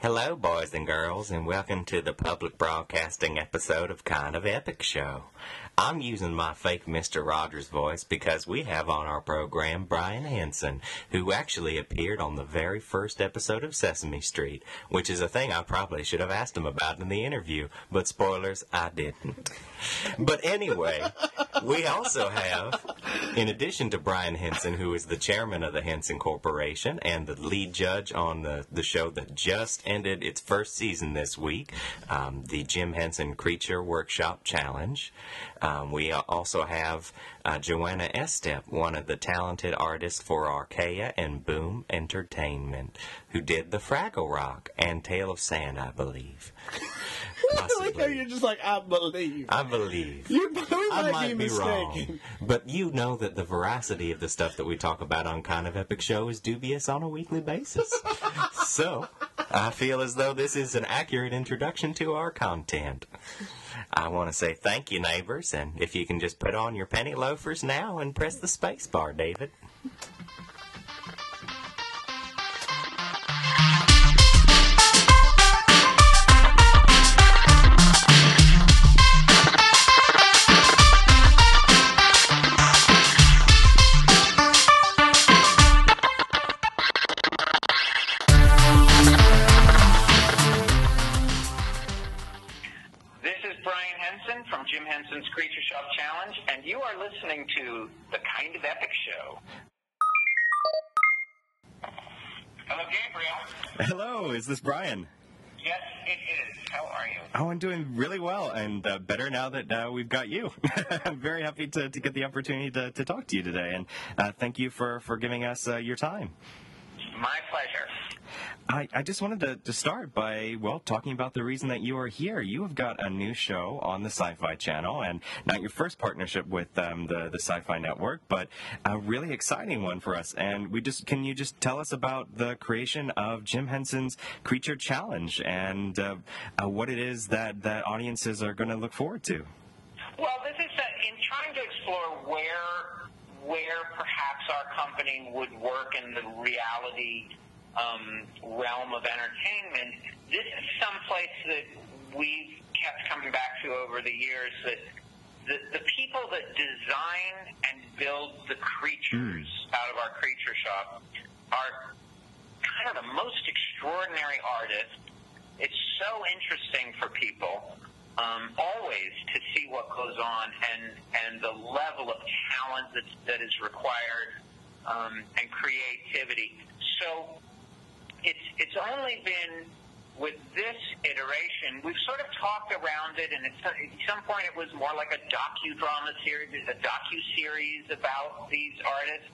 Hello, boys and girls, and welcome to the public broadcasting episode of Kind of Epic Show. I'm using my fake Mr. Rogers voice because we have on our program Brian Henson, who actually appeared on the very first episode of Sesame Street, which is a thing I probably should have asked him about in the interview, but spoilers, I didn't. But anyway, we also have, in addition to Brian Henson, who is the chairman of the Henson Corporation and the lead judge on the, the show that just ended its first season this week, um, the Jim Henson Creature Workshop Challenge. Um, we also have uh, Joanna Estep, one of the talented artists for Archaia and Boom Entertainment, who did the Fraggle Rock and Tale of Sand, I believe. I like you're just like, I believe. I believe. You, we I might, might be be wrong, but you know that the veracity of the stuff that we talk about on Kind of Epic Show is dubious on a weekly basis. so, I feel as though this is an accurate introduction to our content. I want to say thank you, neighbors, and if you can just put on your penny loafers now and press the space bar, David. Brian? Yes, it is. How are you? Oh, I'm doing really well, and uh, better now that uh, we've got you. I'm very happy to, to get the opportunity to, to talk to you today, and uh, thank you for, for giving us uh, your time. My pleasure. I, I just wanted to, to start by, well, talking about the reason that you are here. You have got a new show on the Sci Fi Channel, and not your first partnership with um, the, the Sci Fi Network, but a really exciting one for us. And we just, can you just tell us about the creation of Jim Henson's Creature Challenge and uh, uh, what it is that, that audiences are going to look forward to? Well, this is uh, in trying to explore where where perhaps our company would work in the reality um, realm of entertainment. This is someplace that we've kept coming back to over the years. That the, the people that design and build the creatures out of our creature shop are kind of the most extraordinary artists. It's so interesting for people um, always to see what goes on and and the level of talent that that is required um, and creativity. So it's it's only been with this iteration, we've sort of talked around it, and at some, point it was more like a docudrama series, a docu series about these artists.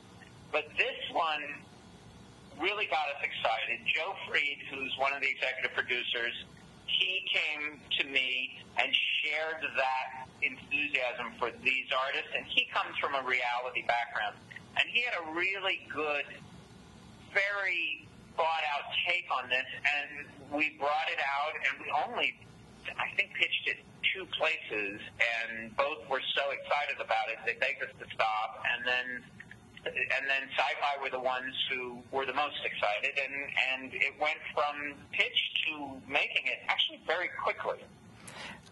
But this one really got us excited. Joe Freed, who's one of the executive producers, he came to me and shared that enthusiasm for these artists, and he comes from a reality background. And he had a really good, very thought out take on this, and we brought it out, and we only, I think, pitched it two places, and both were so excited about it they begged us to stop, and then and then sci-fi were the ones who were the most excited, and and it went from pitch to making it actually very quickly.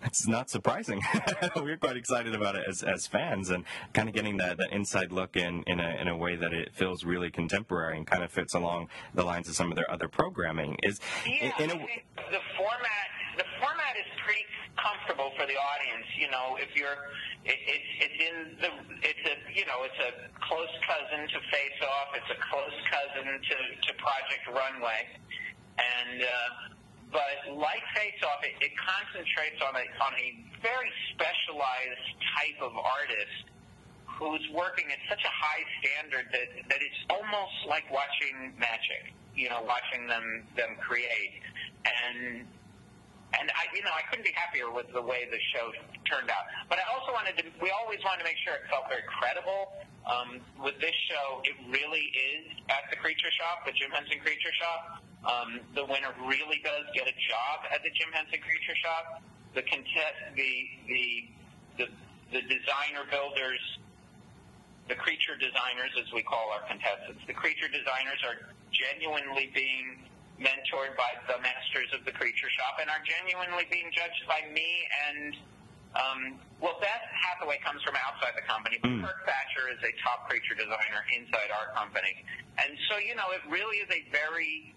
It's not surprising. We're quite excited about it as, as fans and kind of getting that, that inside look in, in, a, in a way that it feels really contemporary and kind of fits along the lines of some of their other programming. Is Yeah, in, in a, the format the format is pretty comfortable for the audience. You know, if you're it, it's it's in the it's a you know it's a close cousin to Face Off. It's a close cousin to to Project Runway, and. Uh, but like Face Off, it, it concentrates on a on a very specialized type of artist who's working at such a high standard that that it's almost like watching magic. You know, watching them them create, and and I, you know, I couldn't be happier with the way the show turned out. But I also wanted to, we always wanted to make sure it felt very credible. Um, with this show, it really is at the Creature Shop, the Jim Henson Creature Shop. Um, the winner really does get a job at the Jim Henson Creature Shop. The contest, the the the, the designer builders, the creature designers, as we call our contestants, the creature designers are genuinely being mentored by the masters of the creature shop and are genuinely being judged by me and um, well, Beth Hathaway comes from outside the company, but Mm. Kirk Thatcher is a top creature designer inside our company. And so, you know, it really is a very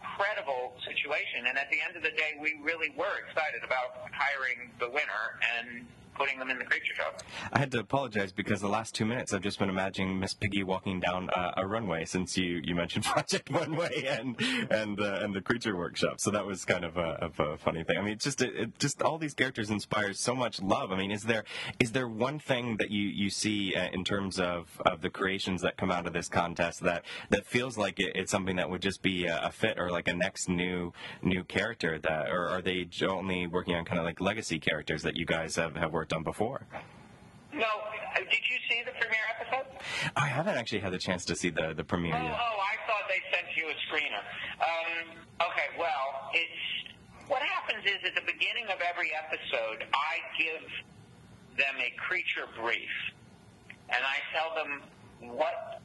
credible situation. And at the end of the day, we really were excited about hiring the winner and putting them in the creature shop. I had to apologize because the last two minutes I've just been imagining Miss Piggy walking down uh, a runway since you, you mentioned Project Runway and and uh, and the Creature Workshop. So that was kind of a, of a funny thing. I mean, it's just it, it, just all these characters inspire so much love. I mean, is there is there one thing that you you see uh, in terms of, of the creations that come out of this contest that that feels like it, it's something that would just be a, a fit or like a next new new character that or are they only working on kind of like legacy characters that you guys have, have worked on before? No, uh, did you see the premiere episode? I haven't actually had the chance to see the the premiere Oh, yet. oh, I thought they sent you a screener. Um, okay, well, it's what happens is at the beginning of every episode, I give them a creature brief, and I tell them what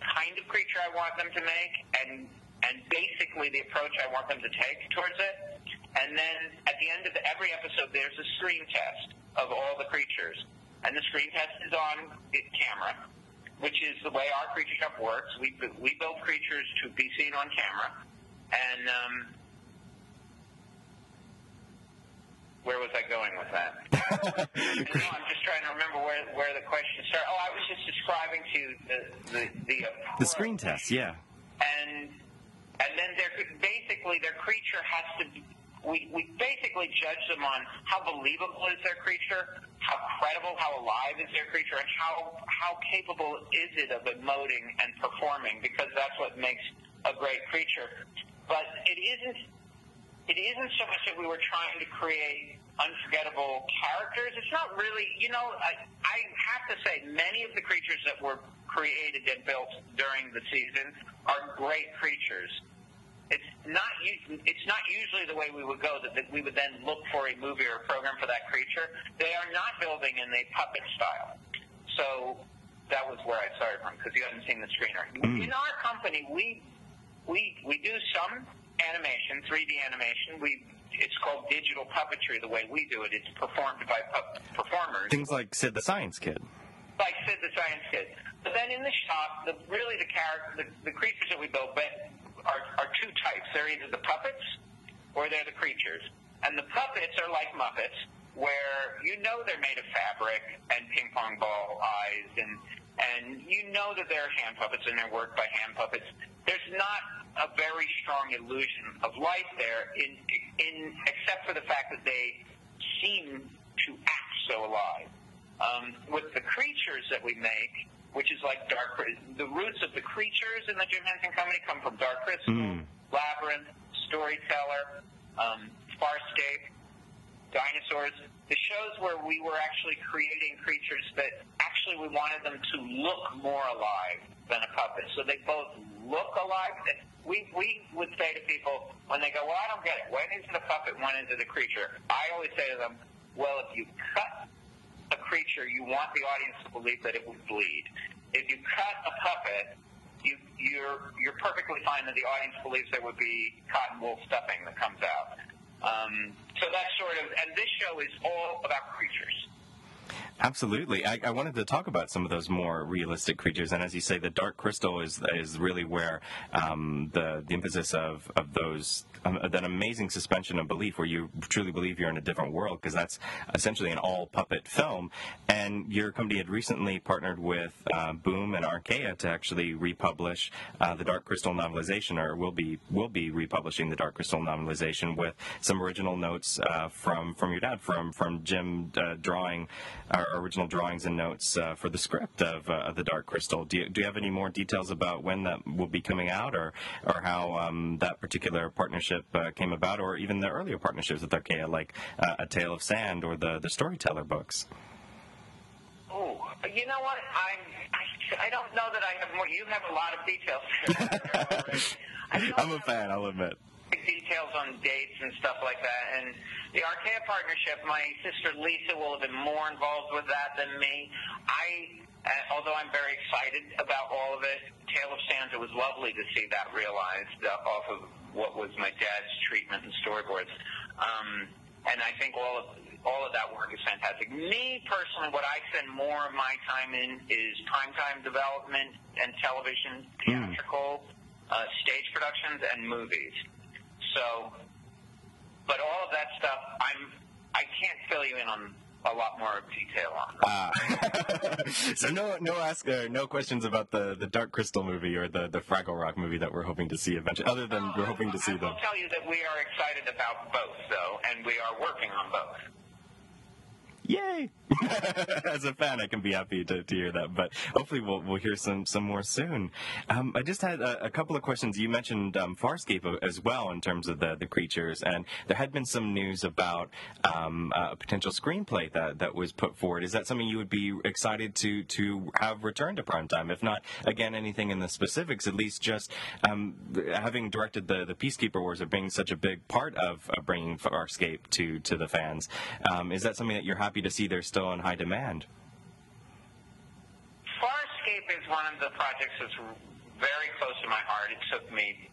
kind of creature I want them to make, and and basically the approach I want them to take towards it. And then at the end of the, every episode, there's a screen test of all the creatures, and the screen test is on camera which is the way our creature shop works. We we build creatures to be seen on camera, and um, where was I going with that? no, I'm just trying to remember where where the question started. Oh, I was just describing to you the the the. The screen test, yeah. and and then their basically their creature has to be, we we basically judge them on how believable is their creature, how credible, how alive is their creature, and how how capable is it of emoting and performing because that's what makes a great creature. But it isn't it isn't so much that we were trying to create unforgettable characters. It's not really, you know, I, I have to say, many of the creatures that were created and built during the season are great creatures. It's not it's not usually the way we would go that, that we would then look for a movie or a program for that creature. They are not building in a puppet style. So that was where I started from because you haven't seen the screener. Mm. In our company, we we we do some animation, 3D animation. We it's called digital puppetry. The way we do it, it's performed by pu- performers, Things like Sid the Science Kid. like Sid the Science Kid. But then in the shop, the, really the character, the, the creatures that we build but are, are two types. They're either the puppets or they're the creatures. And the puppets are like Muppets, where you know they're made of fabric and ping pong ball eyes, and and you know that they're hand puppets and they're worked by hand puppets. There's not a very strong illusion of life there, in in except for the fact that they seem to act so alive. Um, with the creatures that we make, which is like Dark, the roots of the creatures in the Jim Henson Company come from Dark Crystal, Mm. Labyrinth, Storyteller, um, Farscape, dinosaurs, the shows where we were actually creating creatures that actually we wanted them to look more alive than a puppet. So they both look alive. We, we would say to people when they go, well, I don't get it. When is it a puppet? When is it a creature? I always say to them, well, if you cut a creature, you want the audience to believe that it would bleed. If you cut a puppet, you, you're you're perfectly fine that the audience believes there would be cotton wool stuffing that comes out. Um, so that's sort of, and this show is all about creatures. Absolutely. I, I wanted to talk about some of those more realistic creatures, and as you say, the Dark Crystal is is really where um, the the emphasis of of those um, that amazing suspension of belief, where you truly believe you're in a different world, because that's essentially an all puppet film. And your company had recently partnered with uh, Boom and Archaia to actually republish uh, the Dark Crystal novelization, or will be will be republishing the Dark Crystal novelization with some original notes uh, from from your dad, from from Jim uh, drawing our original drawings and notes uh, for the script of, uh, the Dark Crystal. Do you, do you have any more details about when that will be coming out, or or how um, that particular partnership uh, came about, or even the earlier partnerships with Archaia, like uh, A Tale of Sand or the the Storyteller books? Oh, you know what? I'm, I I don't know that I have more. You have a lot of details. I'm a fan, I'll admit. Details on dates and stuff like that. And the Archaia partnership, my sister Lisa will have been more involved with that than me. I, uh, although I'm very excited about all of it, Tale of Sand was lovely to see that realized uh, off of what was my dad's treatment and storyboards. Um, and I think all of all of that work is fantastic. Me personally, what I spend more of my time in is primetime development and television, theatrical, uh, stage productions, and movies. So, but all of that stuff, I'm I can't fill you in on a lot more detail on. Uh, so no, no ask, uh, no questions about the, the Dark Crystal movie or the, the Fraggle Rock movie that we're hoping to see eventually. Other than we're hoping to see them. I'll tell you that we are excited about both, though, and we are working on both. Yay! As a fan, I can be happy to, to hear that, but hopefully we'll, we'll hear some, some more soon. Um, I just had a, a couple of questions. You mentioned um, Farscape as well in terms of the, the creatures, and there had been some news about um, a potential screenplay that, that was put forward. Is that something you would be excited to, to have return to primetime? If not, again, anything in the specifics, at least just um, having directed the, the Peacekeeper Wars or being such a big part of, of bringing Farscape to, to the fans, um, is that something that you're happy to see they're still in high demand? Farscape is one of the projects that's very close to my heart. It took me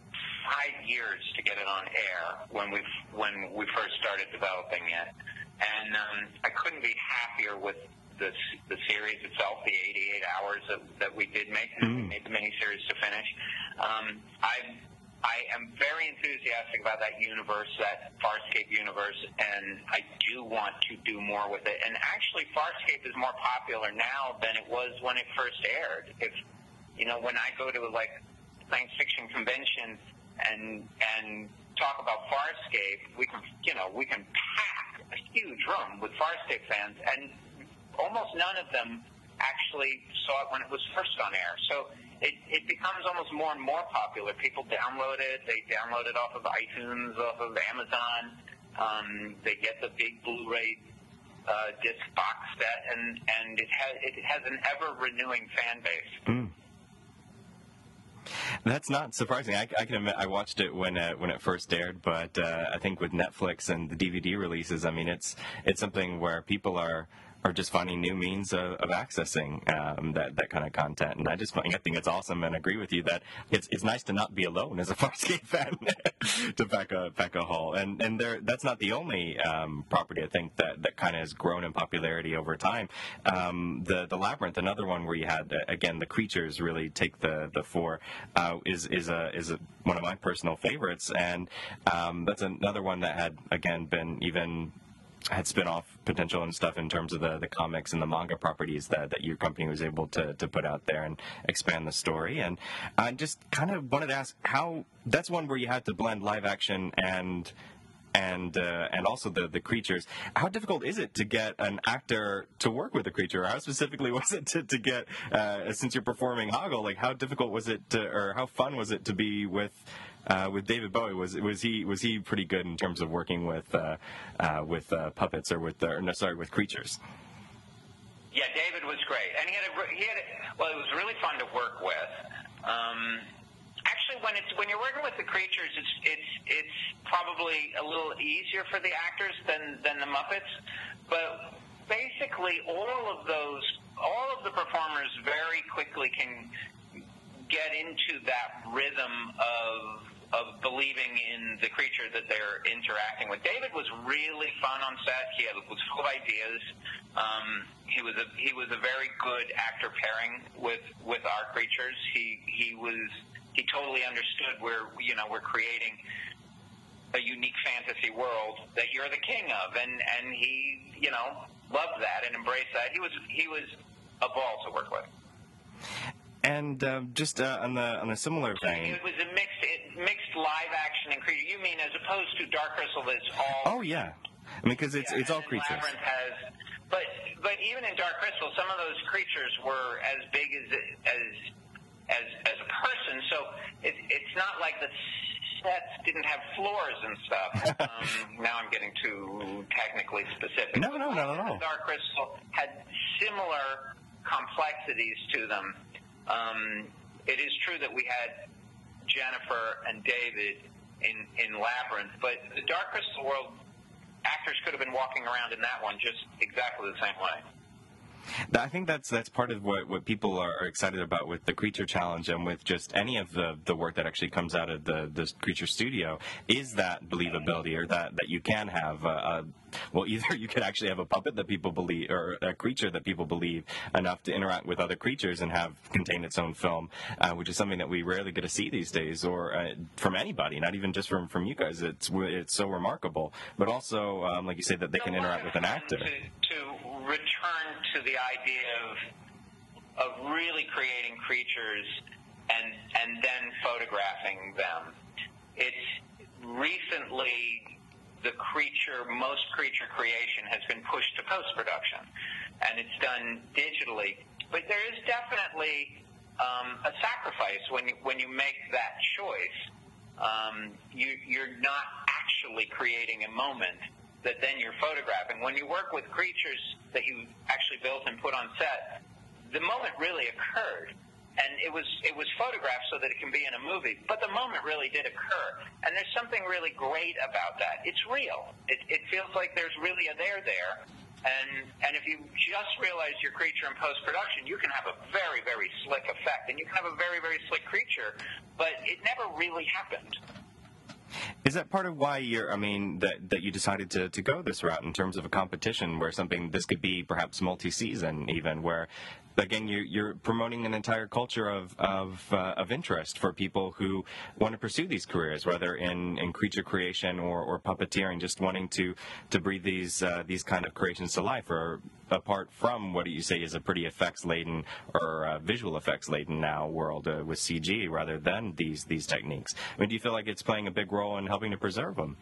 five years to get it on air when we when we first started developing it, and um, I couldn't be happier with the the series itself. The 88 hours that, that we did make, we made the miniseries to finish. Um, I I am very enthusiastic about that universe, that Farscape universe, and I do want to do more with it. And actually, Farscape is more popular now than it was when it first aired. If you know, when I go to like science fiction convention and and talk about Farscape, we can you know we can pack a huge room with Farscape fans, and almost none of them actually saw it when it was first on air. So it, it becomes almost more and more popular. People download it. They download it off of iTunes, off of Amazon. Um, they get the big Blu-ray uh, disc box set, and and it has it has an ever renewing fan base. Mm. That's not surprising. I, I, can admit I watched it when uh, when it first aired, but uh, I think with Netflix and the DVD releases, I mean it's it's something where people are are just finding new means of, of accessing um, that that kind of content. And I just find, I think it's awesome and agree with you that it's it's nice to not be alone as a Farscape fan to pack a pack a haul. And and there that's not the only um, property I think that, that kind of has grown in popularity over time. Um, the the labyrinth, another one where you had uh, again the creatures really take the the fore, uh, is is a is a, one of my personal favorites. And um, that's another one that had again been even had spin-off potential and stuff in terms of the, the comics and the manga properties that, that your company was able to, to put out there and expand the story. And I just kind of wanted to ask how that's one where you had to blend live action and and uh, and also the the creatures. How difficult is it to get an actor to work with a creature? Or how specifically was it to, to get uh, since you're performing Hoggle? Like how difficult was it to, or how fun was it to be with uh, with David Bowie? Was was he was he pretty good in terms of working with uh, uh, with uh, puppets or with or no, sorry with creatures? Yeah, David was great, and he had a he had a, well, it was really fun to work with. Um, actually, when it's when you're working with the creatures, it's it's it's probably a little easier for the actors than than the Muppets, but basically all of those all of the performers very quickly can get into that rhythm of of believing in the creature that they're interacting with. David was really fun on set. He had, was full of ideas. Um, he was a he was a very good actor pairing with with our creatures. He he was he totally understood where you know we're creating a unique fantasy world that you're the king of, and and he you know loved that and embraced that. He was he was a ball to work with. And uh, just uh, on the on a similar vein, it was a mixed it, mixed live action and creature. You mean as opposed to Dark Crystal, that's all. Oh yeah, I mean because it's yeah, it's all creatures. Labyrinth has, but but even in Dark Crystal, some of those creatures were as big as as as as a person. So it, it's not like the sets didn't have floors and stuff. um, now I'm getting too technically specific. No, no, at all. Dark Crystal had similar complexities to them. Um, it is true that we had Jennifer and David in, in Labyrinth, but the Dark Crystal world, actors could have been walking around in that one just exactly the same way. I think that's that's part of what, what people are excited about with the Creature Challenge and with just any of the, the work that actually comes out of the, the Creature Studio is that believability or that, that you can have a, a well, either you could actually have a puppet that people believe, or a creature that people believe enough to interact with other creatures and have contain its own film, uh, which is something that we rarely get to see these days, or uh, from anybody, not even just from from you guys. It's it's so remarkable, but also, um, like you say, that they can interact with an actor. To, to return to the idea of of really creating creatures and and then photographing them. It's recently the creature, most creature creation has been pushed to post-production, and it's done digitally. But there is definitely um, a sacrifice when you, when you make that choice. Um, you, you're not actually creating a moment that then you're photographing. When you work with creatures that you actually built and put on set, the moment really occurred and it was it was photographed so that it can be in a movie. But the moment really did occur, and there's something really great about that. It's real. It, it feels like there's really a there there, and and if you just realize your creature in post production, you can have a very very slick effect, and you can have a very very slick creature, but it never really happened. Is that part of why you're, I mean, that, that you decided to, to go this route in terms of a competition where something, this could be perhaps multi season even, where again, you're, you're promoting an entire culture of of, uh, of interest for people who want to pursue these careers, whether in, in creature creation or, or puppeteering, just wanting to to breathe these uh, these kind of creations to life, or apart from what you say is a pretty effects laden or uh, visual effects laden now world uh, with CG rather than these these techniques. I mean, do you feel like it's playing a big role in helping to preserve them,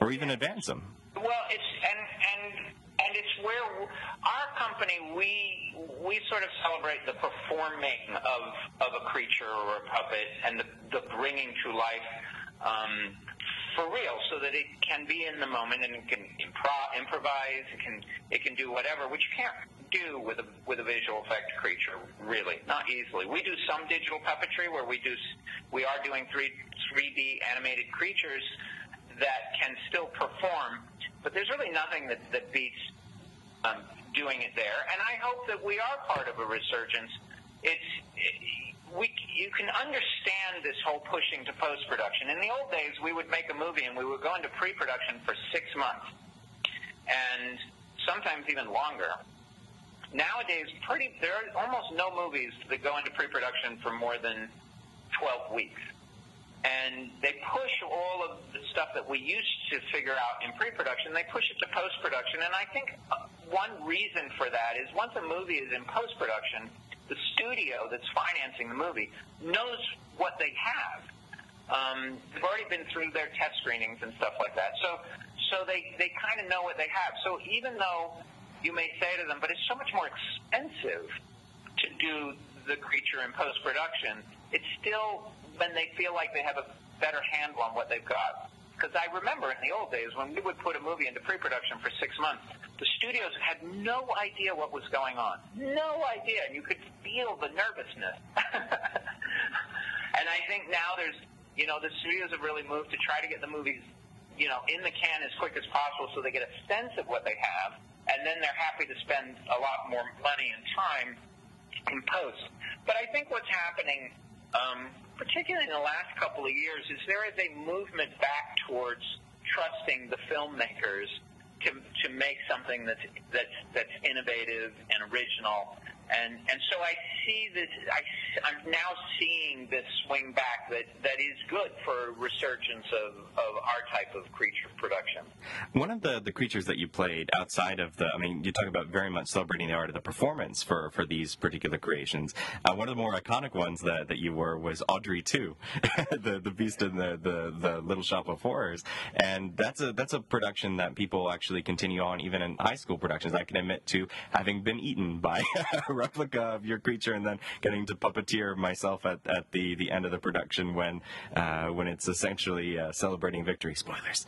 or even advance them? Well, it's and and and it's where our company we we sort of celebrate the performing of of a creature or a puppet and the, the bringing to life um, for real, so that it can be in the moment and it can impro- improvise. It can it can do whatever, which you can't do with a with a visual effect creature. Really, not easily. We do some digital puppetry where we do we are doing three 3D animated creatures that can still perform, but there's really nothing that that beats um, doing it there. And I hope that we are part of a resurgence. It's we you can understand this whole pushing to post production. In the old days, we would make a movie and we would go into pre production for six months, and sometimes even longer. Nowadays, pretty there are almost no movies that go into pre production for more than twelve weeks and they push all of the stuff that we used to figure out in pre-production. They push it to post-production, and I think uh, one reason for that is once a movie is in post-production, the studio that's financing the movie knows what they have. Um, they've already been through their test screenings and stuff like that, so so they they kind of know what they have. So even though you may say to them, but it's so much more expensive to do the creature in post-production, it's still when they feel like they have a better handle on what they've got. Because I remember in the old days when we would put a movie into pre-production for six months, the studios had no idea what was going on. No idea. And you could feel the nervousness. and I think now there's, you know, the studios have really moved to try to get the movies, you know, in the can as quick as possible so they get a sense of what they have. And then they're happy to spend a lot more money and time in post. But I think what's happening um, particularly in the last couple of years, is there is a movement back towards trusting the filmmakers to to make something that's that's that's innovative and original and and so I see this. I, I'm now seeing this swing back that that is good for resurgence of, of our type of creature production. One of the the creatures that you played outside of the, I mean, you talk about very much celebrating the art of the performance for for these particular creations. Uh, one of the more iconic ones that, that you were was Audrey Two, the the Beast in the, the the Little Shop of Horrors, and that's a that's a production that people actually continue on even in high school productions. I can admit to having been eaten by replica of your creature and then getting to puppeteer myself at, at the, the end of the production when uh, when it's essentially uh, celebrating victory. Spoilers.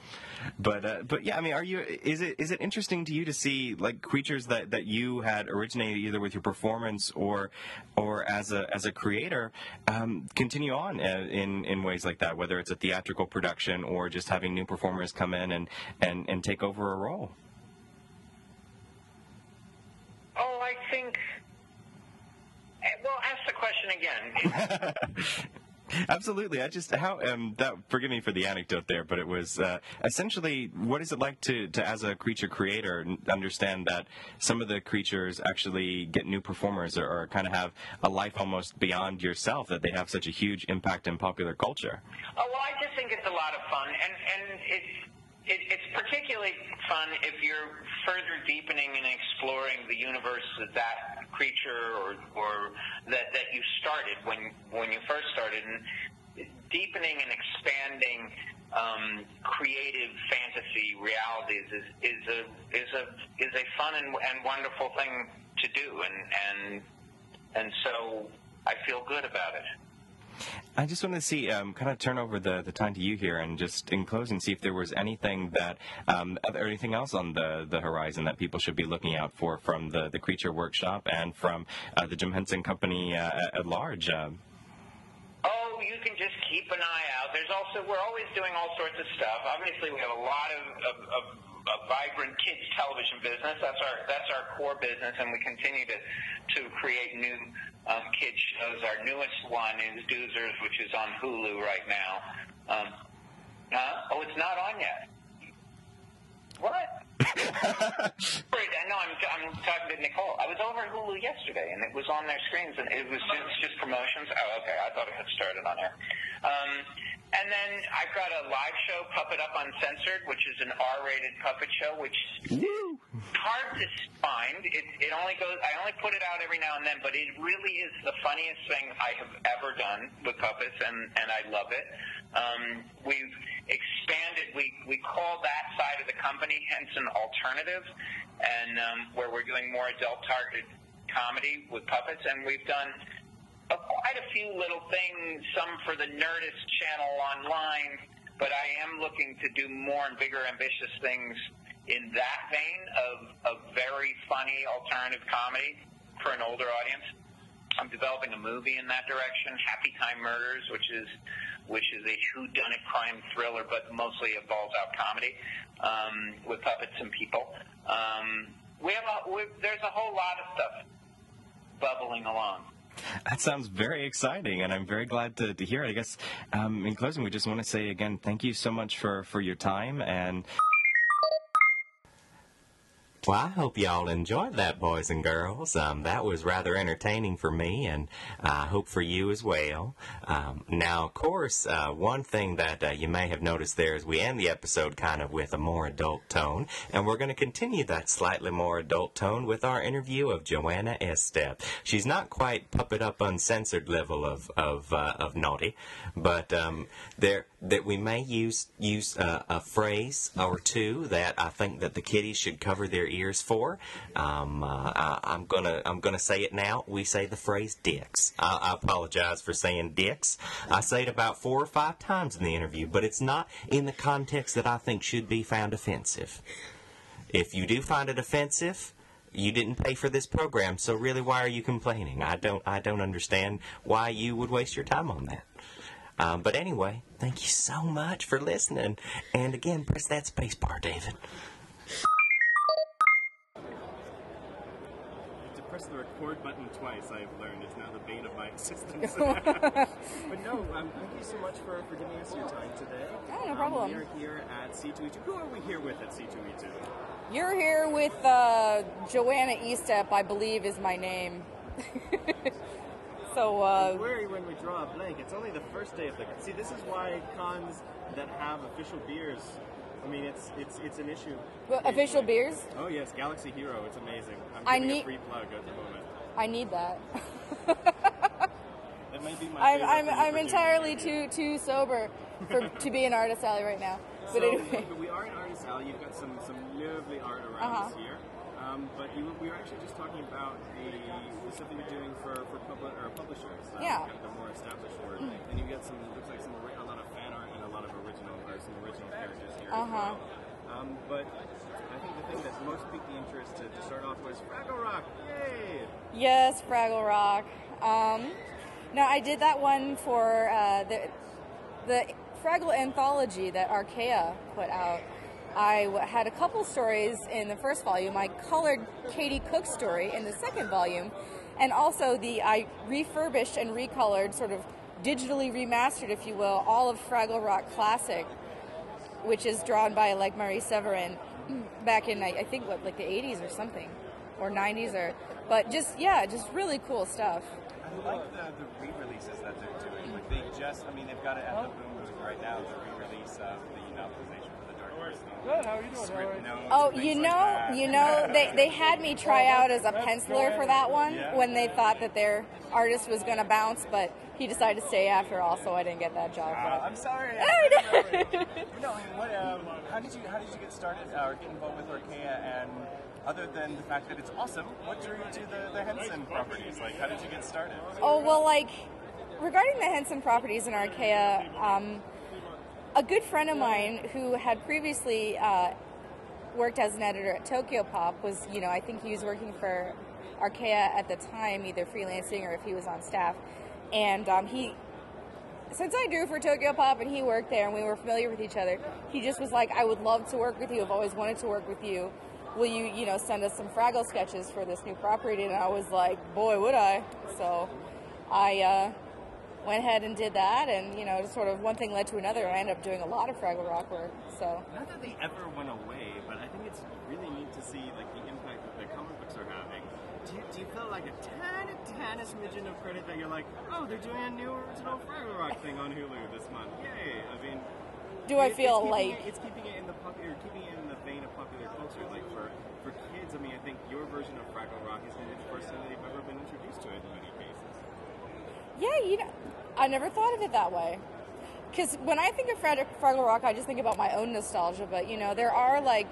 But uh, but yeah, I mean, are you is it is it interesting to you to see like creatures that, that you had originated either with your performance or or as a as a creator um, continue on uh, in in ways like that, whether it's a theatrical production or just having new performers come in and and, and take over a role? And again. Absolutely. I just how um that forgive me for the anecdote there, but it was uh, essentially what is it like to, to as a creature creator understand that some of the creatures actually get new performers or, or kind of have a life almost beyond yourself that they have such a huge impact in popular culture. Oh, well, I just think it's a lot of fun, and and it's it, it's particularly fun if you're further deepening and exploring the universe that that creature or or that that you started when when you first started, and deepening and expanding um, creative fantasy realities is is a is a is a fun and, and wonderful thing to do, and and and so I feel good about it. I just want to see, um, kind of turn over the, the time to you here, and just in closing, see if there was anything that, um, or anything else on the, the horizon that people should be looking out for from the, the Creature Workshop and from uh, the Jim Henson Company uh, at large. Um, Oh, you can just keep an eye out. There's also we're always doing all sorts of stuff. Obviously, we have a lot of, of, of, of vibrant kids television business. That's our that's our core business, and we continue to to create new um, kids shows. Our newest one is Doozers, which is on Hulu right now. Um, huh? Oh, it's not on yet. What? I know I'm, I'm talking to Nicole. I was over at Hulu yesterday, and it was on their screens, and it was just, just promotions. Oh, okay. I thought it had started on there. Um, and then I've got a live show, Puppet Up Uncensored, which is an R-rated puppet show, which is hard to find. It, it only goes. I only put it out every now and then, but it really is the funniest thing I have ever done with puppets, and and I love it. Um, we've expanded. We we call that side of the company Henson Alternative, and um, where we're doing more adult targeted comedy with puppets, and we've done uh, quite a few little things, some for the Nerdist channel online, but I am looking to do more and bigger, ambitious things in that vein of, of very funny alternative comedy for an older audience. I'm developing a movie in that direction, Happy Time Murders, which is which is a whodunit crime thriller, but mostly a balls out comedy um, with puppets and people. Um, we have a, we, there's a whole lot of stuff bubbling along. That sounds very exciting, and I'm very glad to, to hear it. I guess um, in closing, we just want to say again, thank you so much for, for your time and. Well, I hope y'all enjoyed that, boys and girls. Um, that was rather entertaining for me, and I hope for you as well. Um, now, of course, uh, one thing that uh, you may have noticed there is we end the episode kind of with a more adult tone, and we're going to continue that slightly more adult tone with our interview of Joanna Estep. She's not quite puppet up uncensored level of of, uh, of naughty, but um, there that we may use use uh, a phrase or two that I think that the kiddies should cover their ears for. Um, uh, I, I'm gonna I'm gonna say it now. We say the phrase "dicks." I, I apologize for saying "dicks." I say it about four or five times in the interview, but it's not in the context that I think should be found offensive. If you do find it offensive, you didn't pay for this program, so really, why are you complaining? I don't I don't understand why you would waste your time on that. Um, but anyway, thank you so much for listening. And again, press that space bar, David. You have to press the record button twice, I've learned, is now the bane of my existence. but no, um, thank you so much for, for giving us your time today. Yeah, no Um, problem. we are here at C2E2. Who are we here with at C2E2? You're here with uh, Joanna Estep, I believe is my name. so, uh, are when we draw a blank? It's only the first day of the. See, this is why cons that have official beers. I mean, it's it's it's an issue. well, official beers? Oh yes, Galaxy Hero. It's amazing. I'm I need- a free plug at the moment. I need that. That might be my. I'm, I'm, I'm entirely too too sober for to be an artist alley right now. But so, anyway, but we are in Artist Alley. You've got some some lovely art around Uh-huh. us here. Um, but you, we were actually just talking about the, the stuff that you're doing for for public or publishers. Um, Yeah. Kind of the more established work. And you've got some looks like some a lot of fan art and a lot of original or some original characters here Uh-huh. as well. Um, but I think the thing that most piqued the interest to, to start off was Fraggle Rock. Yay! yes, Fraggle Rock. Um, no, I did that one for uh, the the Fraggle anthology that Archaia put out. I had a couple stories in the first volume. I colored Katie Cook's story in the second volume, And also the I refurbished and recolored, sort of digitally remastered, if you will, all of Fraggle Rock Classic, which is drawn by like Marie Severin back in I I think what like the 80s or something, or 90s or. But just yeah, just really cool stuff. I like the, the re-releases that they're doing. Like they just, I mean, they've got it at the Boom Booth right now. The re-release of the novelization for the Dark Horse. Good, how are you doing? Script notes Oh, you know, like that. you know, they, they had me try out as a penciler for that one when they thought that their artist was going to bounce, but he decided to stay after all, so I didn't get that job. Uh, I'm sorry. I know. no, what, um, how did you how did you get started uh, or get involved with Archaia? And other than the fact that it's awesome, what drew you to the, the Henson properties? Like, how did you get started? Oh well, like regarding the Henson properties in Archaia. um, a good friend of mine who had previously uh, worked as an editor at Tokyo Pop was, you know, I think he was working for Archaia at the time, either freelancing or if he was on staff, and um, he. Since I drew for Tokyo Pop and he worked there and we were familiar with each other, he just was like, "I would love to work with you. I've always wanted to work with you. Will you, you know, send us some Fraggle sketches for this new property?" And I was like, "Boy, would I!" So, I uh, went ahead and did that, and you know, just sort of one thing led to another. I ended up doing a lot of Fraggle Rock work. So, Not that they ever went away, but I think it's really neat to see like the impact that the comic books are having. Do you, do you feel like a tiny, tiny smidgen of credit that you're like, oh, they're doing a new original Fraggle Rock thing on Hulu this month? Yay! I mean, do I feel it's like it, it's keeping it in the popular, keeping it in the vein of popular culture. Like for for kids, I mean, I think your version of Fraggle Rock is the first time that they've ever been introduced to it in many cases. Yeah, you know, I never thought of it that way. Because when I think of Frag- Fraggle Rock, I just think about my own nostalgia. But you know, there are like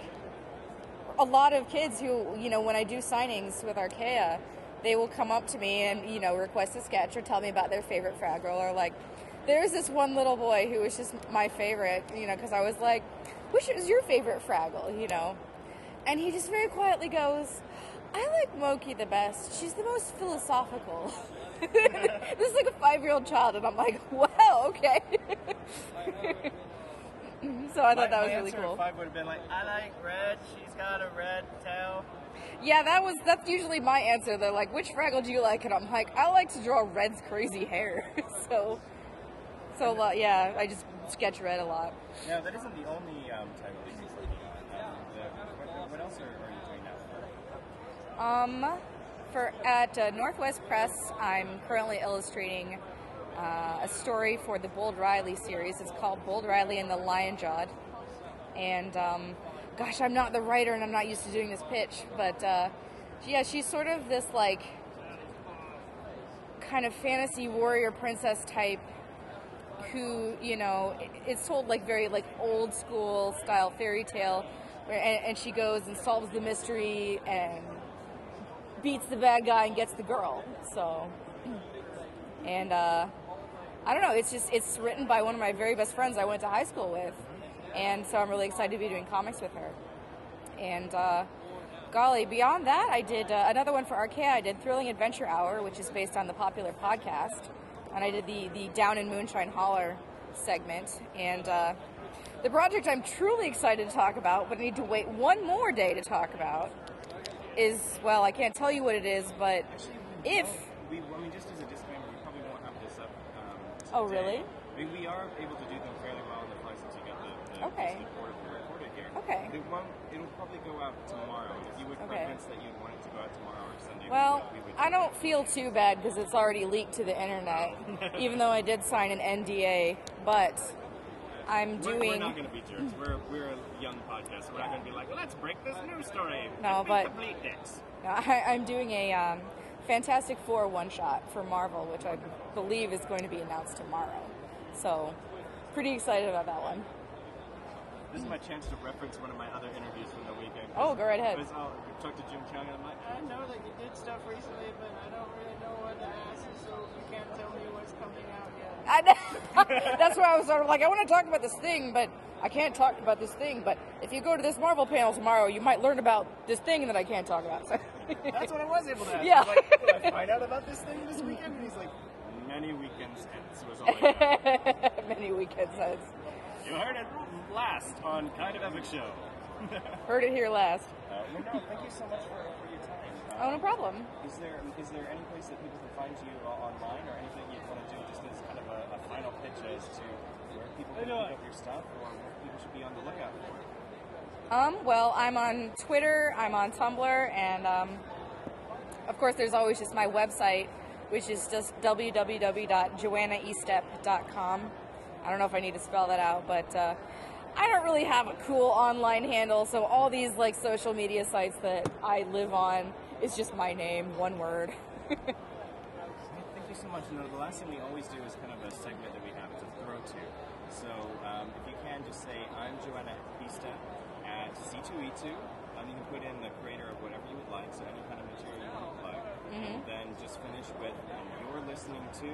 a lot of kids who, you know, when I do signings with Archaia, they will come up to me and you know request a sketch or tell me about their favorite Fraggle or like. There's this one little boy who was just my favorite, you know, because I was like, "Which is your favorite Fraggle?" You know, and he just very quietly goes, I like Mokey the best. She's the most philosophical. this is like a five year old child, and I'm like, wow, okay. so I thought that was my really cool. Five would have been like, I like red. She's got a red tail. Yeah, that was that's usually my answer. They're like, which Fraggle do you like? And I'm like, I like to draw Red's crazy hair. so, so a lot. Yeah, I just sketch Red a lot. Now that isn't the only um, title that you're working on. Um, the, what, what else are, are you doing now? Um, for at uh, Northwest Press, I'm currently illustrating uh, a story for the Bold Riley series. It's called Bold Riley and the Lion Jawed. And um, gosh, I'm not the writer, and I'm not used to doing this pitch, but uh, yeah, she's sort of this like kind of fantasy warrior princess type who you know it's told like very like old school style fairy tale where, and, and she goes and solves the mystery and beats the bad guy and gets the girl so and uh, i don't know it's just it's written by one of my very best friends i went to high school with and so i'm really excited to be doing comics with her and uh, golly, beyond that, I did uh, another one for Archaia. I did Thrilling Adventure Hour, which is based on the popular podcast, and I did the the Down in Moonshine Holler segment. And uh, the project I'm truly excited to talk about, but I need to wait one more day to talk about, is well, I can't tell you what it is, but if We, I mean, just as a disclaimer, we probably won't have this up. Um, Oh, really? I mean, we are able to do them fairly well on the fly since you got the, the Okay. Recorded here. Okay. The one, it'll probably go out tomorrow. If you would Okay. preference that you'd want it to go out tomorrow or Sunday, Well, we we I don't feel too bad because it's already leaked to the internet, even though I did sign an NDA. But I'm We're, doing. we're not going to be jerks. We're, we're a young podcast. We're not going to be like, let's break this news story. No, but-. I, I'm doing a um, Fantastic Four one shot for Marvel, which I believe is going to be announced tomorrow. So, pretty excited about that one. This is my chance to reference one of my other interviews from the weekend. Oh, go right ahead. Because I'll talk to Jim Cheung and I'm like, I know that you did stuff recently, but I don't really know what to ask you, so you can't tell me what's coming out. I. That's why I was sort of like, I want to talk about this thing, but I can't talk about this thing. But if you go to this Marvel panel tomorrow, you might learn about this thing that I can't talk about. So. That's what I was able to ask. Yeah. I'm like, did I find out about this thing this weekend? And he's like, many weekends hence was all I. Many weekends since. You heard it last on Kind of Epic Show. Heard it here last. Uh, well, no, thank you so much for, for your time. Oh, no problem. Is there is there any place that people can find you uh, online or anything you'd want to do just as kind of a, a final pitch as to where people can pick up your stuff or what people should be on the lookout for? Um, well, I'm on Twitter, I'm on Tumblr, and um, of course, there's always just my website, which is just www.joannaestep.com. I don't know if I need to spell that out, but uh, I don't really have a cool online handle, so all these like social media sites that I live on is just my name, one word. You so much. No, the last thing we always do is kind of a segment that we have to throw to. So um, if you can, just say, I'm Joanna Estep at C2E2. Um, you can put in the creator of whatever you would like, so any kind of material you want to plug. And then just finish with, and you're listening to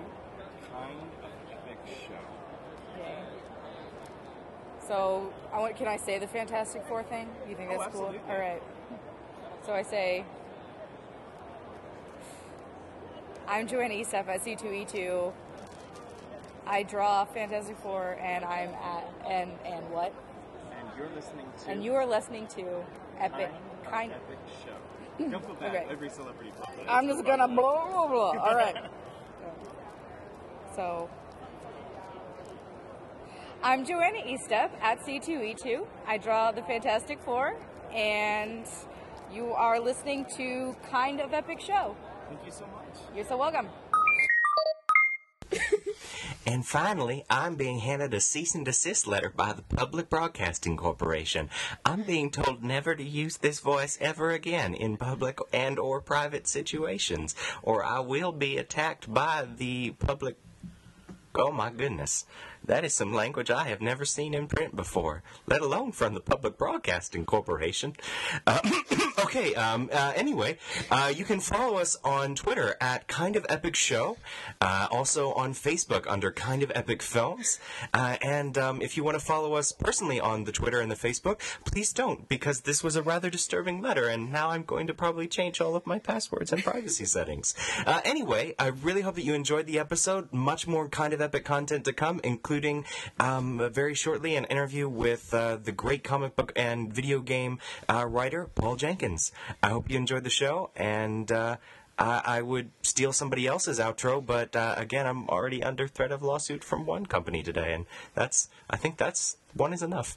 Kind of Epic Show. So, I want, can I say the Fantastic Four thing? You think Oh, that's cool? absolutely. All right. So I say, I'm Joanna Estep at C2E2. I draw Fantastic Four, and I'm at and and what? And you're listening to And you are listening to Epic Kind Kind. of Epic Show. Don't put that Okay. every celebrity. I'm just gonna blah blah blah. All right. So, I'm Joanna Estep at C2E2. I draw the Fantastic Four, and you are listening to Kind of Epic Show. Thank you so much. You're so welcome. And finally, I'm being handed a cease and desist letter by the Public Broadcasting Corporation. I'm being told never to use this voice ever again in public and or private situations, or I will be attacked by the public Oh my goodness. That is some language I have never seen in print before, let alone from the Public Broadcasting Corporation. Uh, okay, um, uh, anyway, uh, you can follow us on Twitter at Kind of Epic Show, uh, also on Facebook under Kind of Epic Films. Uh, and um, if you want to follow us personally on the Twitter and the Facebook, please don't, because this was a rather disturbing letter, and now I'm going to probably change all of my passwords and privacy settings. Uh, anyway, I really hope that you enjoyed the episode. Much more Kind of Epic content to come, including um, very shortly an interview with uh, the great comic book and video game uh, writer Paul Jenkins. I hope you enjoyed the show, and uh, I, I would steal somebody else's outro, but uh, again, I'm already under threat of lawsuit from one company today, and that's I think that's one is enough.